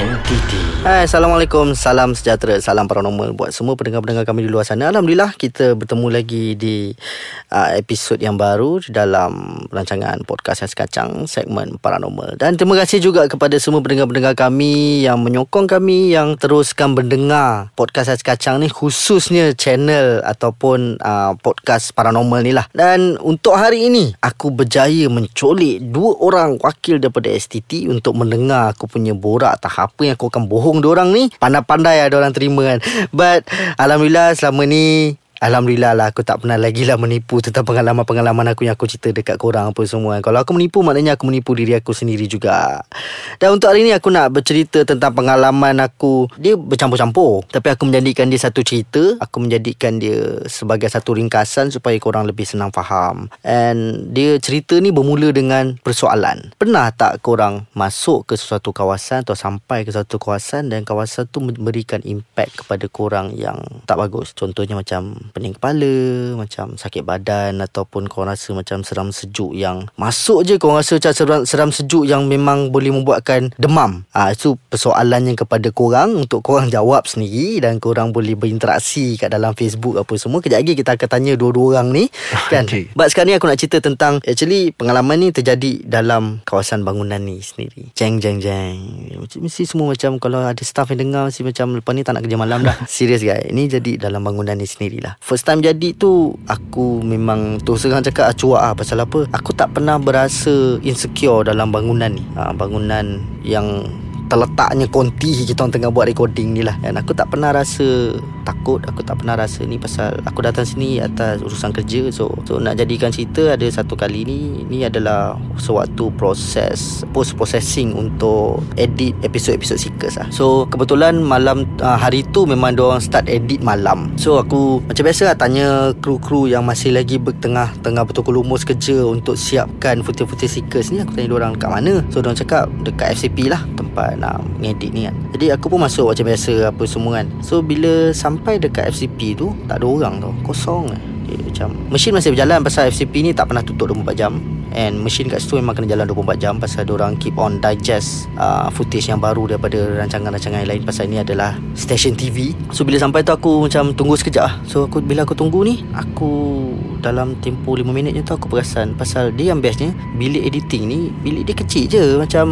entiti Hai, Assalamualaikum, salam sejahtera, salam paranormal buat semua pendengar-pendengar kami di luar sana. Alhamdulillah kita bertemu lagi di uh, episod yang baru dalam rancangan podcast Ais Kacang segmen paranormal. Dan terima kasih juga kepada semua pendengar-pendengar kami yang menyokong kami yang teruskan mendengar podcast Ais Kacang ni khususnya channel ataupun uh, podcast paranormal ni lah. Dan untuk hari ini aku berjaya mencolik dua orang wakil daripada STT untuk mendengar aku punya borak tahap apa yang aku akan bohong diorang ni? Pandai-pandai ada orang terima kan. But alhamdulillah selama ni Alhamdulillah lah aku tak pernah lagi lah menipu tentang pengalaman-pengalaman aku yang aku cerita dekat korang apa semua. Kalau aku menipu maknanya aku menipu diri aku sendiri juga. Dan untuk hari ni aku nak bercerita tentang pengalaman aku. Dia bercampur-campur. Tapi aku menjadikan dia satu cerita. Aku menjadikan dia sebagai satu ringkasan supaya korang lebih senang faham. And dia cerita ni bermula dengan persoalan. Pernah tak korang masuk ke sesuatu kawasan atau sampai ke satu kawasan dan kawasan tu memberikan impact kepada korang yang tak bagus. Contohnya macam pening kepala Macam sakit badan Ataupun kau rasa macam seram sejuk yang Masuk je kau rasa macam seram, seram sejuk Yang memang boleh membuatkan demam. Ha, Itu persoalannya kepada korang Untuk korang jawab sendiri Dan korang boleh berinteraksi kat dalam Facebook apa semua. Kejap lagi kita akan tanya dua-dua orang ni kan? Okay. But sekarang ni aku nak cerita tentang Actually pengalaman ni terjadi dalam kawasan bangunan ni sendiri. Jeng jeng jeng. Mesti semua macam Kalau ada staff yang dengar Mesti macam lepas ni tak nak kerja malam dah. Serius guys. Ini jadi dalam bangunan ni sendirilah First time jadi tu Aku memang Terus terang cakap Acuak lah Pasal apa? Aku tak pernah berasa Insecure dalam bangunan ni. Ha, Bangunan yang terletaknya konti kita orang tengah buat recording ni lah. Dan aku tak pernah rasa takut aku tak pernah rasa ni pasal aku datang sini atas urusan kerja. So so nak jadikan cerita ada satu kali ni ni adalah sewaktu proses post processing untuk edit episod-episod Seekers lah. So kebetulan malam uh, hari tu memang dia start edit malam. So aku macam biasa lah tanya kru-kru yang masih lagi bertengah tengah betul lumus kerja untuk siapkan footage-footage Seekers ni. Aku tanya orang dekat mana? So dia cakap dekat FCP lah tempat nak ngedit ni kan Jadi aku pun masuk macam biasa apa semua kan. So bila sampai dekat FCP tu Tak ada orang tau. Kosong kan Dia macam Mesin masih berjalan pasal FCP ni tak pernah tutup 24 jam. And mesin kat situ memang kena jalan 24 jam Pasal orang keep on digest uh, footage yang baru Daripada rancangan-rancangan lain. Pasal ni adalah station TV So bila sampai tu aku macam tunggu sekejap lah. So aku, bila aku tunggu ni Aku dalam tempoh 5 minit je tu aku perasan Pasal dia yang bestnya Bilik editing ni Bilik dia kecil je. Macam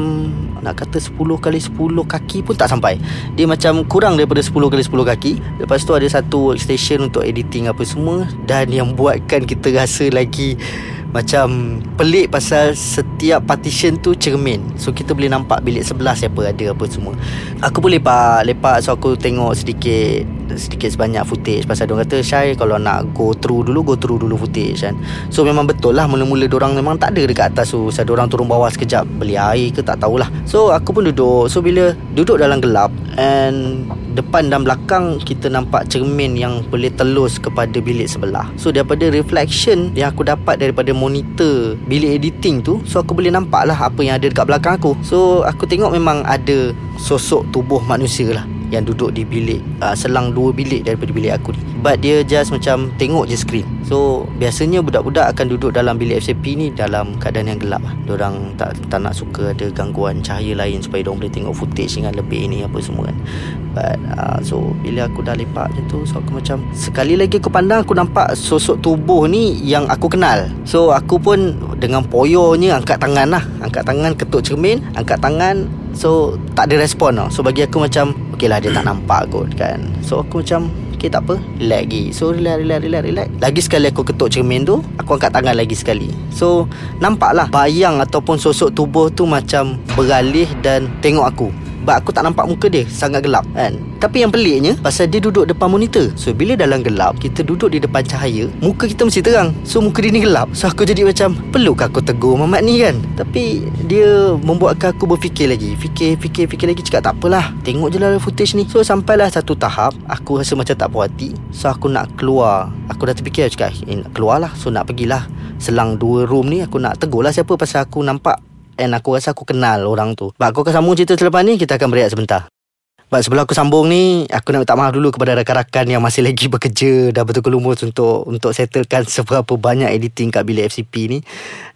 nak kata 10 kali 10 kaki pun tak sampai. Dia macam kurang daripada 10 kali 10 kaki. Lepas tu ada satu workstation untuk editing apa semua. Dan yang buatkan kita rasa lagi macam pelik pasal setiap partition tu cermin. So kita boleh nampak bilik sebelah siapa ada apa semua. Aku pun lepak. Lepak. So aku tengok sedikit Sedikit sebanyak footage. Pasal dia kata Syai kalau nak go through dulu Go through dulu footage kan. So memang betul lah Mula-mula orang memang tak ada dekat atas tu. Pasal orang turun bawah sekejap Beli air ke tak tahulah. So aku pun duduk. So bila duduk dalam gelap And depan dan belakang kita nampak cermin yang boleh telus kepada bilik sebelah. So daripada reflection yang aku dapat daripada monitor bilik editing tu, so aku boleh nampak lah apa yang ada dekat belakang aku. So aku tengok memang ada sosok tubuh manusia lah yang duduk di bilik uh, selang dua bilik daripada bilik aku ni. But dia just macam tengok je screen. So biasanya budak-budak akan duduk dalam bilik FCP ni dalam keadaan yang gelap lah. Diorang tak, tak nak suka ada gangguan cahaya lain supaya diorang boleh tengok footage dengan lebih ni apa semua kan. But uh, so bila aku dah lepak macam tu so aku macam sekali lagi aku pandang aku nampak sosok tubuh ni yang aku kenal. So aku pun dengan poyonya angkat tangan lah. Angkat tangan ketuk cermin angkat tangan So tak ada respon tau. So bagi aku macam Okay lah dia tak nampak kot kan. So aku macam Okay tak apa. Relax lagi. So relax relax relax relax. Lagi sekali aku ketuk cermin tu Aku angkat tangan lagi sekali. So nampak lah Bayang ataupun sosok tubuh tu Macam beralih dan tengok aku But aku tak nampak muka dia. Sangat gelap kan? Tapi yang peliknya Pasal dia duduk depan monitor. So bila dalam gelap Kita duduk di depan cahaya Muka kita mesti terang. So muka dia ni gelap. So aku jadi macam Perlukah aku tegur Mamat ni kan? Tapi Dia membuatkan aku berfikir lagi. Fikir fikir fikir lagi. Cakap tak apalah. Tengok je lah footage ni. So sampailah satu tahap Aku rasa macam tak puas hati. So aku nak keluar. Aku dah terfikir Cakap eh, Keluar lah So nak pergilah. Selang dua room ni Aku nak tegur lah siapa Pasal aku nampak And aku rasa aku kenal orang tu. But aku akan sambung cerita selepas ni Kita akan berehat sebentar. But sebelum aku sambung ni Aku nak minta maaf dulu Kepada rakan-rakan Yang masih lagi bekerja Dah betul lumus Untuk untuk settlekan Seberapa banyak editing Kat bilik FCP ni.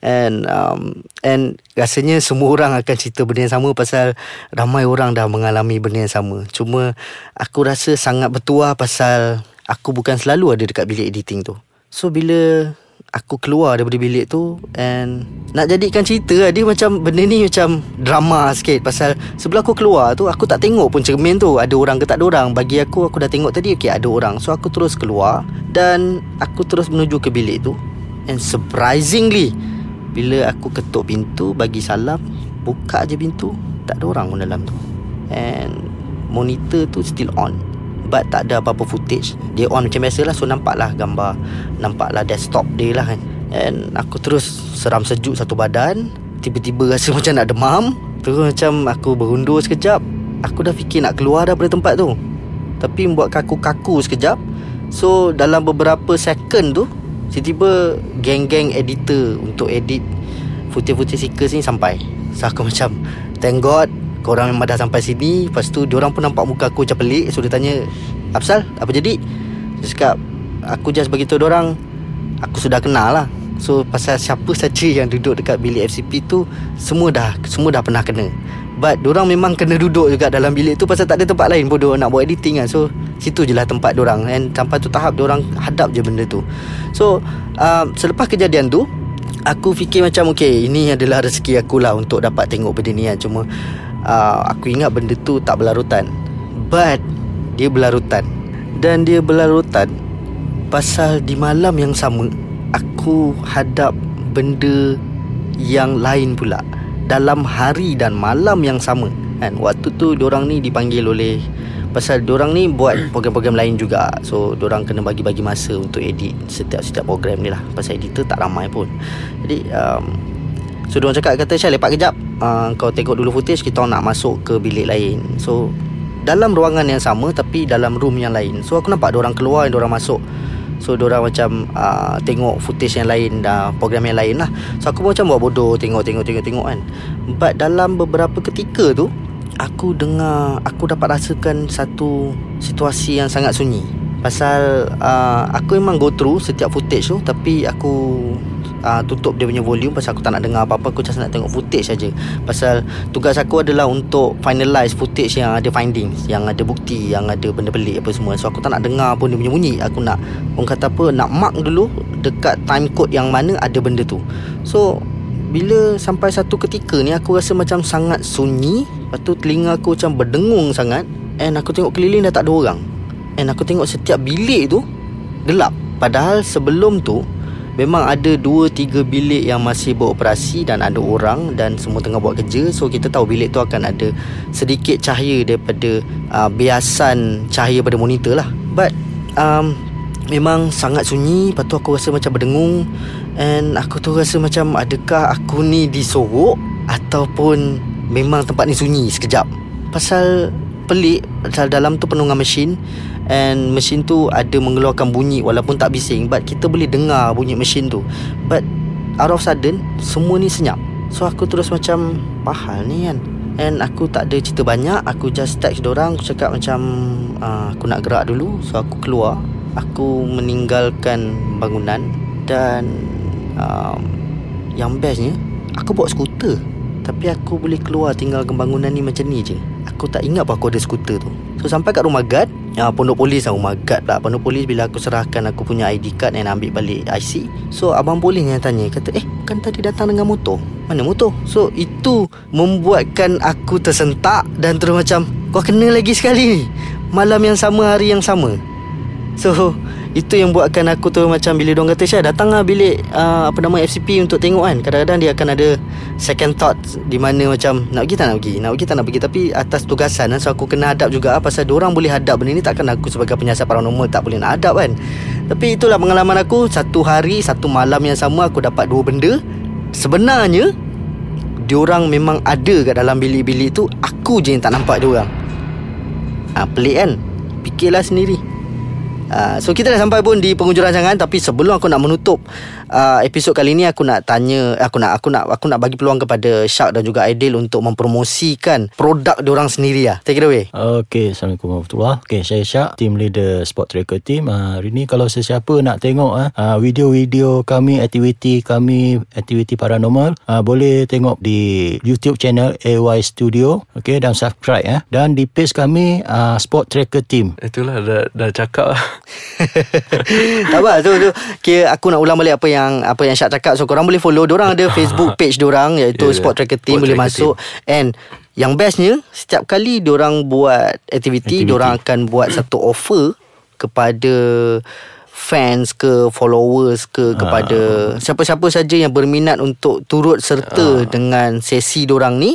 And um, And Rasanya semua orang Akan cerita benda yang sama Pasal Ramai orang dah mengalami Benda yang sama. Cuma Aku rasa sangat bertuah Pasal Aku bukan selalu ada Dekat bilik editing tu. So bila aku keluar daripada bilik tu and nak jadikan cerita lah, dia macam benda ni macam drama sikit pasal sebelum aku keluar tu aku tak tengok pun cermin tu ada orang ke tak ada orang. Bagi aku aku dah tengok tadi okey ada orang. So aku terus keluar dan aku terus menuju ke bilik tu. And surprisingly bila aku ketuk pintu bagi salam buka je pintu tak ada orang pun dalam tu. And monitor tu still on but tak ada apa-apa footage. Dia on macam biasa lah so nampak lah gambar. Nampak lah desktop dia lah kan. And aku terus seram sejuk satu badan. Tiba-tiba rasa macam nak demam. Terus macam aku berundur sekejap. Aku dah fikir nak keluar dah dari tempat tu. Tapi buat kaku-kaku sekejap. So dalam beberapa second tu tiba-tiba geng-geng editor untuk edit footage-footage seekers ni sampai. So aku macam thank god Korang memang dah sampai sini Lepas tu Diorang pun nampak muka aku macam pelik So dia tanya Apsal apa jadi? Dia cakap Aku just beritahu diorang Aku sudah kenal lah. So pasal siapa saja yang duduk dekat bilik FCP tu Semua dah Semua dah pernah kena. But diorang memang kena duduk juga dalam bilik tu Pasal tak ada tempat lain pun nak buat editing kan. So situ je lah tempat diorang And sampai tu tahap diorang hadap je benda tu. So uh, Selepas kejadian tu Aku fikir macam Okay ini adalah rezeki aku lah Untuk dapat tengok benda ni kan. Cuma uh, aku ingat benda tu tak berlarutan. But dia berlarutan. Dan dia berlarutan pasal di malam yang sama aku hadap benda yang lain pula. Dalam hari dan malam yang sama kan. Waktu tu diorang ni dipanggil oleh pasal diorang ni buat program-program lain juga. So diorang kena bagi-bagi masa untuk edit setiap-setiap program ni lah. Pasal editor tak ramai pun. Jadi um, so diorang cakap kata Syah lepak kejap. Uh, kau tengok dulu footage kita nak masuk ke bilik lain. So dalam ruangan yang sama tapi dalam room yang lain. So aku nampak orang keluar dan orang masuk. So orang macam uh, tengok footage yang lain dah program yang lain lah. So aku pun macam buat bodoh tengok tengok tengok tengok kan. But dalam beberapa ketika tu aku dengar aku dapat rasakan satu situasi yang sangat sunyi. Pasal uh, aku memang go through setiap footage tu tapi aku uh, tutup dia punya volume pasal aku tak nak dengar apa-apa. Aku just nak tengok footage saja. Pasal tugas aku adalah untuk finalize footage yang ada findings yang ada bukti yang ada benda pelik apa semua. So aku tak nak dengar pun dia punya bunyi. Aku nak orang kata apa nak mark dulu dekat time code yang mana ada benda tu. So bila sampai satu ketika ni aku rasa macam sangat sunyi lepas tu telinga aku macam berdengung sangat. And aku tengok keliling dah tak ada orang. And aku tengok setiap bilik tu gelap. Padahal sebelum tu Memang ada 2-3 bilik yang masih beroperasi dan ada orang dan semua tengah buat kerja. So kita tahu bilik tu akan ada sedikit cahaya daripada uh, biasan cahaya pada monitor lah. But um, memang sangat sunyi. Lepas tu aku rasa macam berdengung. And aku tu rasa macam adakah aku ni disorok Ataupun memang tempat ni sunyi sekejap. Pasal pelik Pasal dalam tu penuh dengan mesin. And mesin tu ada mengeluarkan bunyi Walaupun tak bising. But kita boleh dengar bunyi mesin tu. But out of sudden Semua ni senyap. So aku terus macam Pahal ni kan? And aku tak ada cerita banyak. Aku just text dorang. Aku cakap macam uh, Aku nak gerak dulu. So aku keluar. Aku meninggalkan bangunan. Dan um, Yang bestnya Aku bawa skuter Tapi aku boleh keluar tinggalkan bangunan ni macam ni je. Aku tak ingat pun aku ada skuter tu. So sampai kat rumah guard Ya, pondok polis. Lah Rumah guard lah Pondok polis bila aku serahkan Aku punya ID card Dan ambil balik IC So abang polis yang tanya. Kata eh kan tadi datang dengan motor. Mana motor? So itu Membuatkan aku tersentak Dan terus macam Kau kena lagi sekali ni. Malam yang sama Hari yang sama. So itu yang buatkan aku tu macam bila diorang kata Syah datang lah bilik uh, apa nama FCP untuk tengok kan. Kadang-kadang dia akan ada second thought di mana macam nak pergi tak nak pergi? Nak pergi tak nak pergi? Tapi atas tugasan so aku kena hadap juga pasal orang boleh hadap benda ni takkan aku sebagai penyiasat paranormal tak boleh nak hadap kan. Tapi itulah pengalaman aku satu hari satu malam yang sama aku dapat dua benda. Sebenarnya diorang memang ada kat dalam bilik-bilik tu aku je yang tak nampak diorang ha, pelik kan? Fikirlah sendiri uh, So kita dah sampai pun di penghujung rancangan Tapi sebelum aku nak menutup uh, Episod kali ni Aku nak tanya Aku nak aku nak aku nak bagi peluang kepada Syak dan juga Aidil Untuk mempromosikan Produk diorang sendiri lah. Take it away. Okay, Assalamualaikum warahmatullahi Okay, saya Syak Team leader Sport Tracker Team. Uh, Hari ni kalau sesiapa nak tengok uh, Video-video kami Aktiviti kami Aktiviti paranormal uh, Boleh tengok di YouTube channel AY Studio. Okay, dan subscribe eh. Dan di page kami uh, Sport Tracker Team. Itulah dah, dah cakap lah. tak apa tu, tu. Kira aku nak ulang balik apa yang apa yang Syak cakap. So korang boleh follow orang ada Facebook page diorang iaitu Yeah, Sport Tracker Team Sport boleh Tracker masuk. And yang bestnya setiap kali diorang buat aktiviti diorang akan buat satu offer kepada fans ke followers ke kepada siapa-siapa saja yang berminat untuk turut serta dengan sesi diorang ni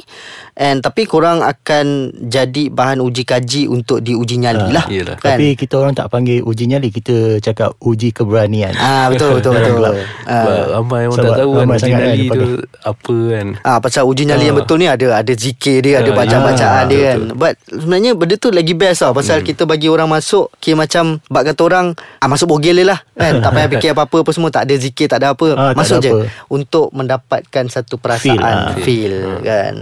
and tapi korang akan jadi bahan uji kaji untuk diuji nyali lah Yelah. kan Tapi kita orang tak panggil uji nyali Kita cakap uji keberanian Ah betul betul betul. Sebab Ah ramai orang tak tahu kan ramai uji kan nyali tu apa kan. Ah pasal uji nyali yang Ah. betul ni ada ada zikir dia, ada Ah, bacaan-bacaan ya, dia kan. betul. But sebenarnya benda tu lagi best tau pasal kita bagi orang masuk kira macam bak kata orang ah masuk bogel lah kan. tak payah fikir apa-apa apa semua tak ada zikir tak ada apa. Ah, tak masuk ada je apa. untuk mendapatkan satu Feel, perasaan ah. feel, kan.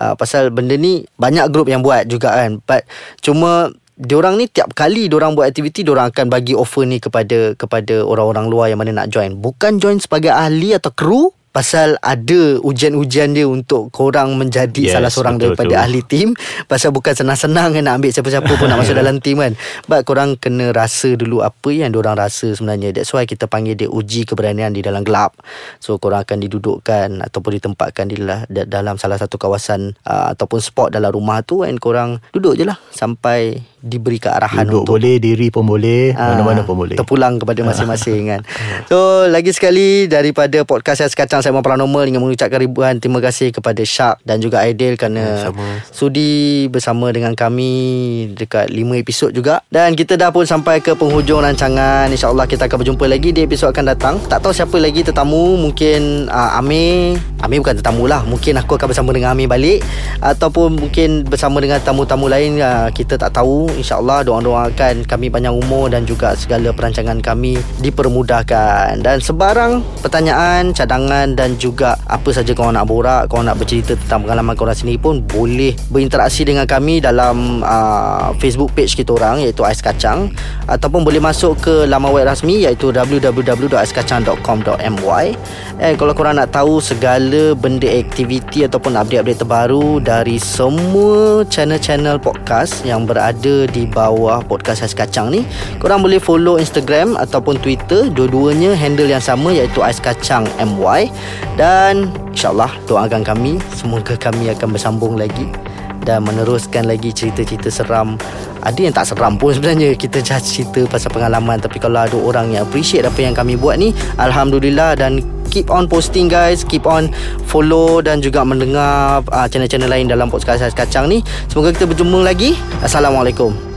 Ah pasal benda ni banyak grup yang buat juga kan. But cuma Diorang ni tiap kali diorang buat aktiviti Diorang akan bagi offer ni kepada Kepada orang-orang luar yang mana nak join Bukan join sebagai ahli atau kru Pasal ada ujian-ujian dia untuk korang menjadi Yes, salah seorang betul daripada tu. ahli tim. Pasal bukan senang-senang kan nak ambil siapa-siapa pun nak masuk dalam tim kan. But korang kena rasa dulu apa yang diorang rasa sebenarnya. That's why kita panggil dia uji keberanian di dalam gelap. So korang akan didudukkan ataupun ditempatkan di dalam, dalam salah satu kawasan uh, Ataupun spot dalam rumah tu And korang duduk je lah sampai diberi kearahan Duduk untuk boleh Diri pun boleh Ah, Mana-mana pun boleh. Terpulang kepada masing-masing kan. So lagi sekali Daripada podcast saya sekacang Saya Paranormal Ingin mengucapkan ribuan Terima kasih kepada Shark Dan juga Aidil Kerana Sama. Sudi bersama dengan kami Dekat 5 episod juga. Dan kita dah pun sampai ke penghujung rancangan. InsyaAllah kita akan berjumpa lagi Di episod akan datang. Tak tahu siapa lagi tetamu. Mungkin uh, Amir Amir bukan tetamu lah. Mungkin aku akan bersama dengan Amir balik Ataupun mungkin bersama dengan tamu-tamu lain uh, Kita tak tahu. InsyaAllah doa-doakan kami panjang umur Dan juga segala perancangan kami Dipermudahkan. Dan sebarang pertanyaan Cadangan dan juga Apa saja korang nak borak Korang nak bercerita tentang pengalaman korang sendiri pun Boleh berinteraksi dengan kami Dalam uh, Facebook page kita orang Iaitu Ais Kacang. Ataupun boleh masuk ke laman web rasmi Iaitu www.aiskacang.com.my And kalau korang nak tahu Segala benda aktiviti Ataupun update-update terbaru Dari semua channel-channel podcast Yang berada di bawah podcast Ais Kacang ni Korang boleh follow Instagram Ataupun Twitter. Dua-duanya handle yang sama Iaitu Ais Kacang MY Dan InsyaAllah doakan kami Semoga kami akan bersambung lagi dan meneruskan lagi cerita-cerita seram. Ada yang tak seram pun sebenarnya kita cerita pasal pengalaman. Tapi kalau ada orang yang appreciate apa yang kami buat ni Alhamdulillah dan keep on posting guys. Keep on follow dan juga mendengar uh, channel-channel lain dalam podcast Ais Kacang ni. Semoga kita berjumpa lagi. Assalamualaikum